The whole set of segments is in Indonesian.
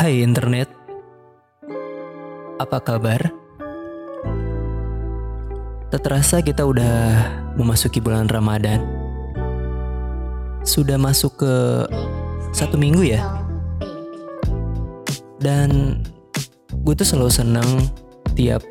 Hai internet, apa kabar? Tak terasa kita udah memasuki bulan Ramadan. Sudah masuk ke satu minggu ya. Dan gue tuh selalu seneng tiap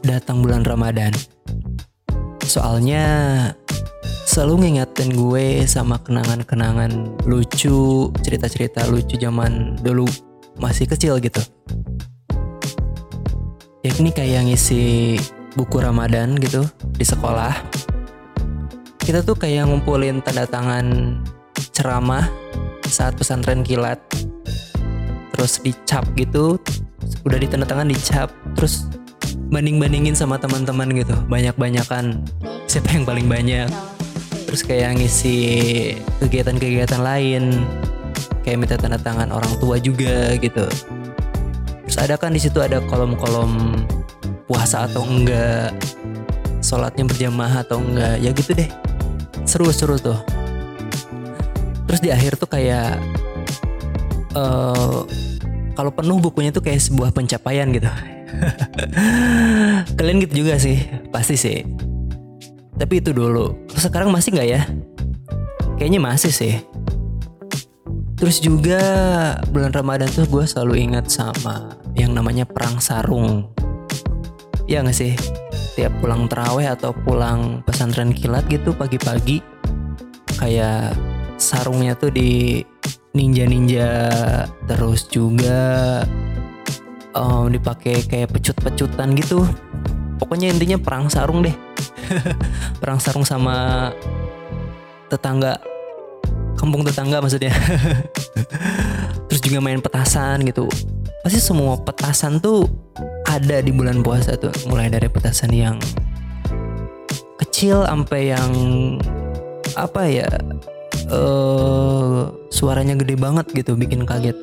datang bulan Ramadan. Soalnya selalu ngingetin gue sama kenangan-kenangan lucu, cerita-cerita lucu zaman dulu masih kecil gitu. Yakni kayak ngisi buku Ramadan gitu di sekolah. Kita tuh kayak ngumpulin tanda tangan ceramah saat pesantren kilat. Terus dicap gitu, udah ditanda tangan dicap, terus banding-bandingin sama teman-teman gitu, banyak-banyakan siapa yang paling banyak terus kayak ngisi kegiatan-kegiatan lain. Kayak minta tanda tangan orang tua juga gitu. Terus ada kan di situ ada kolom-kolom puasa atau enggak sholatnya berjamaah atau enggak ya gitu deh. Seru-seru tuh. Terus di akhir tuh kayak uh, kalau penuh bukunya tuh kayak sebuah pencapaian gitu. Kalian gitu juga sih pasti sih tapi itu dulu. Terus sekarang masih nggak ya? Kayaknya masih sih. Terus juga bulan Ramadan tuh gue selalu ingat sama yang namanya perang sarung. Ya nggak sih? Tiap pulang terawih atau pulang pesantren kilat gitu pagi-pagi kayak sarungnya tuh di ninja-ninja terus juga um, dipakai kayak pecut-pecutan gitu. Pokoknya intinya perang sarung deh perang sarung sama tetangga. Kampung tetangga maksudnya. Terus juga main petasan gitu. Pasti semua petasan tuh ada di bulan puasa tuh. Mulai dari petasan yang kecil sampai yang apa ya uh, suaranya gede banget gitu bikin kaget.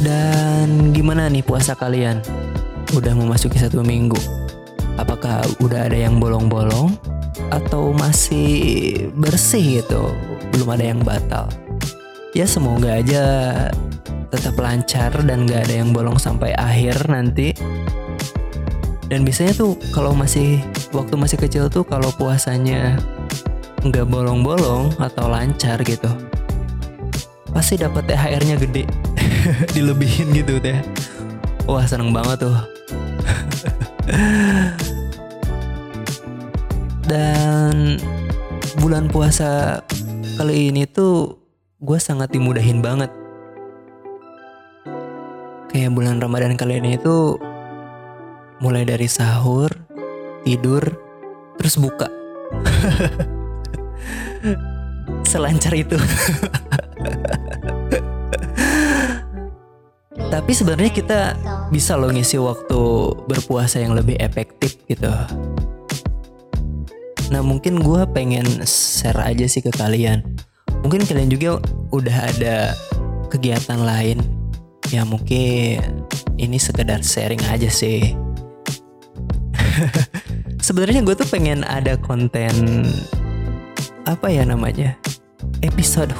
Dan gimana nih puasa kalian? Udah memasuki satu minggu apakah udah ada yang bolong-bolong? Atau masih bersih gitu? Belum ada yang batal? Ya semoga aja tetap lancar dan gak ada yang bolong sampai akhir nanti. Dan biasanya tuh kalau masih waktu masih kecil tuh kalau puasanya nggak bolong-bolong atau lancar gitu pasti dapat THR-nya gede. Dilebihin gitu teh. Wah seneng banget tuh Dan bulan puasa kali ini tuh gue sangat dimudahin banget. Kayak bulan Ramadan kali ini tuh mulai dari sahur, tidur, terus buka. Selancar itu. Tapi sebenarnya kita bisa loh ngisi waktu berpuasa yang lebih efektif gitu. Nah mungkin gue pengen share aja sih ke kalian. Mungkin kalian juga udah ada kegiatan lain. Ya mungkin ini sekedar sharing aja sih. Sebenarnya gue tuh pengen ada konten apa ya namanya episode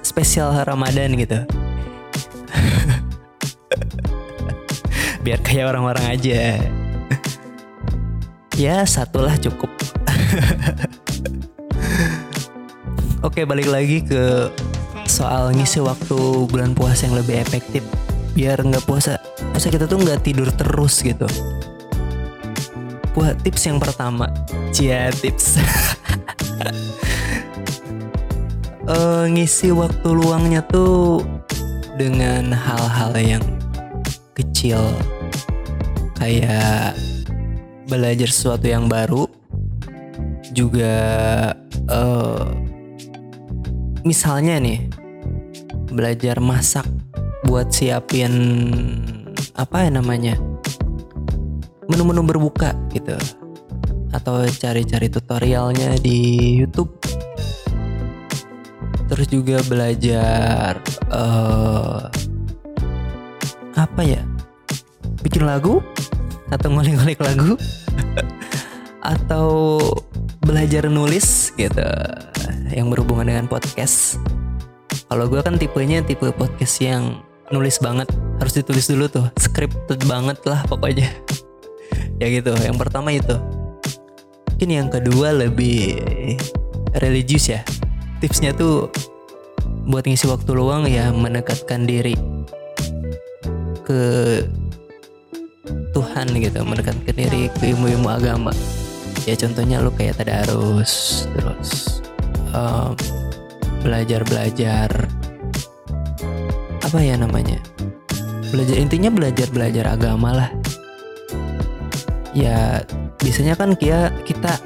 spesial Ramadan gitu. Biar kayak orang-orang aja. ya satulah cukup. Oke balik lagi ke soal ngisi waktu bulan puasa yang lebih efektif. Biar nggak puasa puasa kita tuh nggak tidur terus gitu. Buat tips yang pertama. Cia tips. Uh, ngisi waktu luangnya tuh dengan hal-hal yang kecil. Kayak belajar sesuatu yang baru juga uh, misalnya nih belajar masak buat siapin apa ya namanya menu-menu berbuka gitu. Atau cari-cari tutorialnya di YouTube. Terus juga belajar uh, apa ya bikin lagu atau ngulik-ngulik lagu. Atau belajar nulis gitu yang berhubungan dengan podcast Kalau gue kan tipenya tipe podcast yang nulis banget, harus ditulis dulu tuh, scripted banget lah pokoknya. ya gitu. Yang pertama itu. Mungkin yang kedua lebih religius ya. Tipsnya tuh buat ngisi waktu luang ya mendekatkan diri ke Tuhan gitu mendekatkan diri ke ilmu-ilmu agama ya contohnya lu kayak tadarus terus um, belajar-belajar apa ya namanya belajar intinya belajar belajar agama lah. Ya biasanya kan kia kita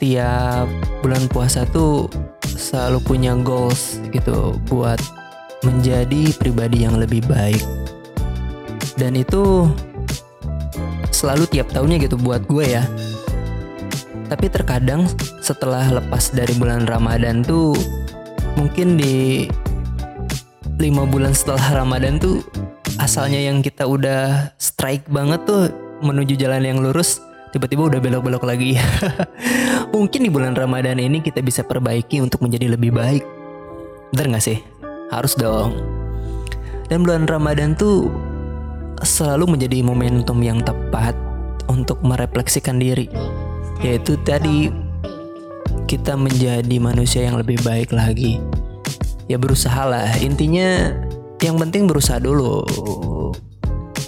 tiap bulan puasa tuh selalu punya goals gitu buat menjadi pribadi yang lebih baik. Dan itu selalu tiap tahunnya gitu buat gue ya tapi terkadang setelah lepas dari bulan Ramadan tuh mungkin di lima bulan setelah Ramadan tuh asalnya yang kita udah strike banget tuh menuju jalan yang lurus tiba-tiba udah belok-belok lagi. Mungkin di bulan Ramadan ini kita bisa perbaiki untuk menjadi lebih baik. Bener gak sih? Harus dong. Dan bulan Ramadan tuh selalu menjadi momentum yang tepat untuk merefleksikan diri yaitu tadi kita menjadi manusia yang lebih baik lagi. Ya berusaha lah intinya yang penting berusaha dulu.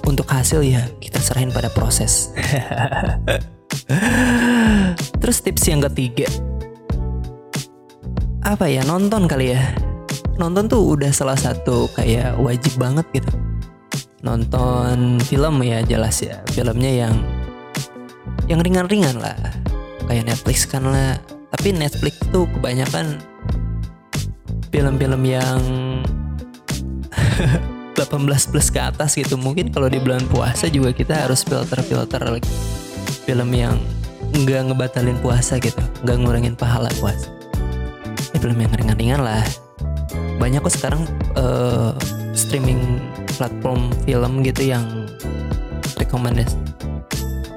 Untuk hasil ya kita serahin pada proses. Terus tips yang ketiga. Apa ya nonton kali ya. Nonton tuh udah salah satu kayak wajib banget gitu. Nonton film ya jelas ya. Filmnya yang yang ringan-ringan lah kayak Netflix kan lah. Tapi Netflix tuh kebanyakan film-film yang 18 plus ke atas gitu. Mungkin kalau di bulan puasa juga kita harus filter-filter lagi. Film yang nggak ngebatalin puasa gitu nggak ngurangin pahala puasa. Ya, film yang ringan-ringan lah. Banyak kok sekarang uh, streaming platform film gitu yang rekomendasi.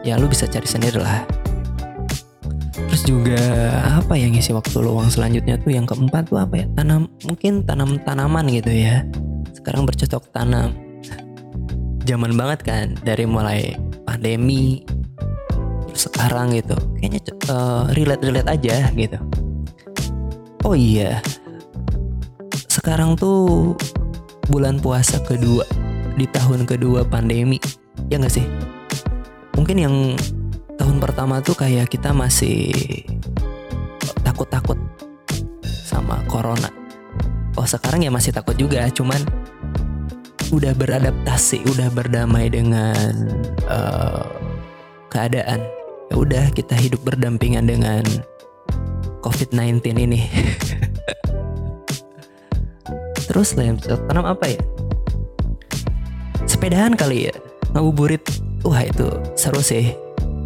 Ya lu bisa cari sendiri lah juga apa yang ngisi waktu luang selanjutnya tuh yang keempat tuh apa ya? Tanam mungkin tanam tanaman gitu ya. Sekarang bercocok tanam. Zaman banget kan dari mulai pandemi sekarang gitu. Kayaknya uh, relate relate aja gitu. Oh iya. Sekarang tuh bulan puasa kedua di tahun kedua pandemi. Ya nggak sih? Mungkin yang tahun pertama tuh kayak kita masih takut-takut sama corona oh sekarang ya masih takut juga cuman udah beradaptasi udah berdamai dengan uh, keadaan ya udah kita hidup berdampingan dengan COVID-19 ini Terus lah yang tanam apa ya? Sepedahan kali ya, ngabuburit. Wah itu seru sih.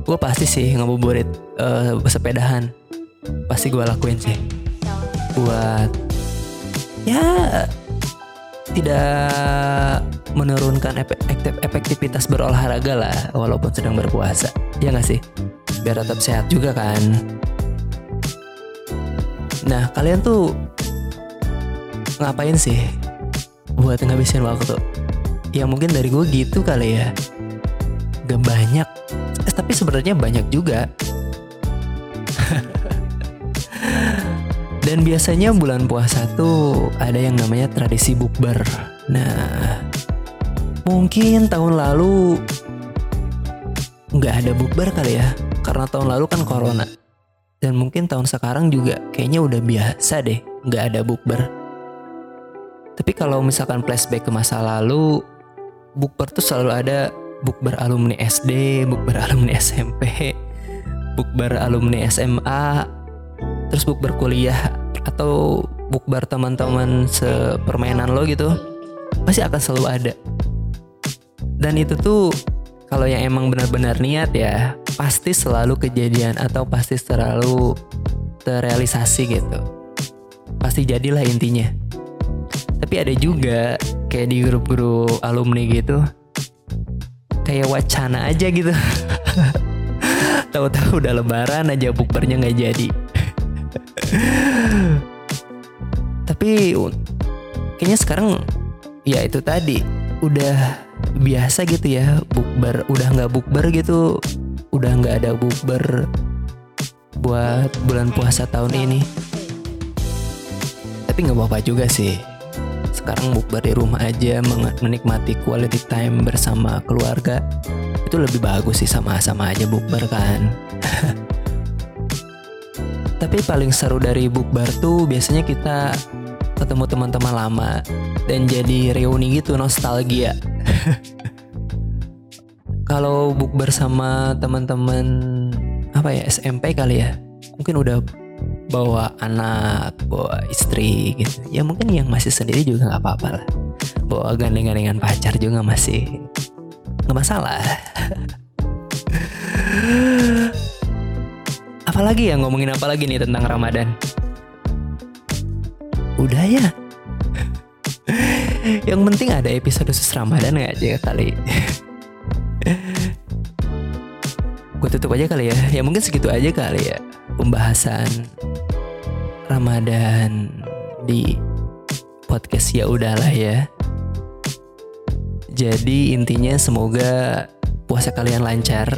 Gue pasti sih ngabuburit uh, sepedahan. Pasti gue lakuin sih. Buat ya tidak menurunkan efektivitas berolahraga lah walaupun sedang berpuasa. Ya gak sih? Biar tetap sehat juga kan. Nah kalian tuh ngapain sih buat ngabisin waktu? Ya mungkin dari gue gitu kali ya. Gak banyak, eh, tapi sebenarnya banyak juga. Dan biasanya bulan puasa tuh ada yang namanya tradisi bukber. Nah, mungkin tahun lalu nggak ada bukber kali ya, karena tahun lalu kan corona. Dan mungkin tahun sekarang juga kayaknya udah biasa deh nggak ada bukber. Tapi kalau misalkan flashback ke masa lalu, bukber tuh selalu ada bukber alumni SD, bukber alumni SMP, bukber alumni SMA, terus bukber kuliah atau bukber teman-teman sepermainan lo gitu, pasti akan selalu ada. Dan itu tuh kalau yang emang benar-benar niat ya, pasti selalu kejadian atau pasti selalu terrealisasi gitu. Pasti jadilah intinya tapi ada juga kayak di grup-grup alumni gitu kayak wacana aja gitu. Tahu-tahu udah lebaran aja bukbernya nggak jadi. Tapi kayaknya sekarang ya itu tadi udah biasa gitu ya bukber udah nggak bukber gitu. Udah nggak ada bukber buat bulan puasa tahun ini. Tapi nggak apa-apa juga sih sekarang bukber di rumah aja menikmati quality time bersama keluarga. Itu lebih bagus sih sama-sama aja bukber kan. Tapi paling seru dari bukber tuh biasanya kita ketemu teman-teman lama dan jadi reuni gitu nostalgia. Kalau bukber sama teman-teman apa ya SMP kali ya mungkin udah bawa anak bawa istri gitu. Ya mungkin yang masih sendiri juga nggak apa-apa lah. Bawa gandeng-gandengan pacar juga masih nggak masalah. Apalagi ya ngomongin apa lagi nih tentang Ramadan? Udah ya. Yang penting ada episode khusus Ramadan gak aja kali? Gue tutup aja kali ya. Ya mungkin segitu aja kali ya pembahasan Ramadan di podcast ya udahlah ya. Jadi intinya semoga puasa kalian lancar.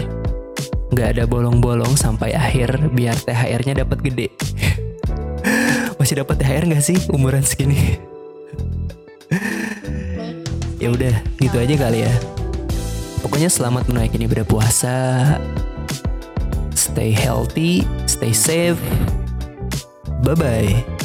Nggak ada bolong-bolong sampai akhir biar THR-nya dapat gede. Masih dapat THR nggak sih umuran segini? Ya udah gitu aja kali ya. Pokoknya selamat menaikkan ibadah puasa stay healthy, stay safe. Bye bye.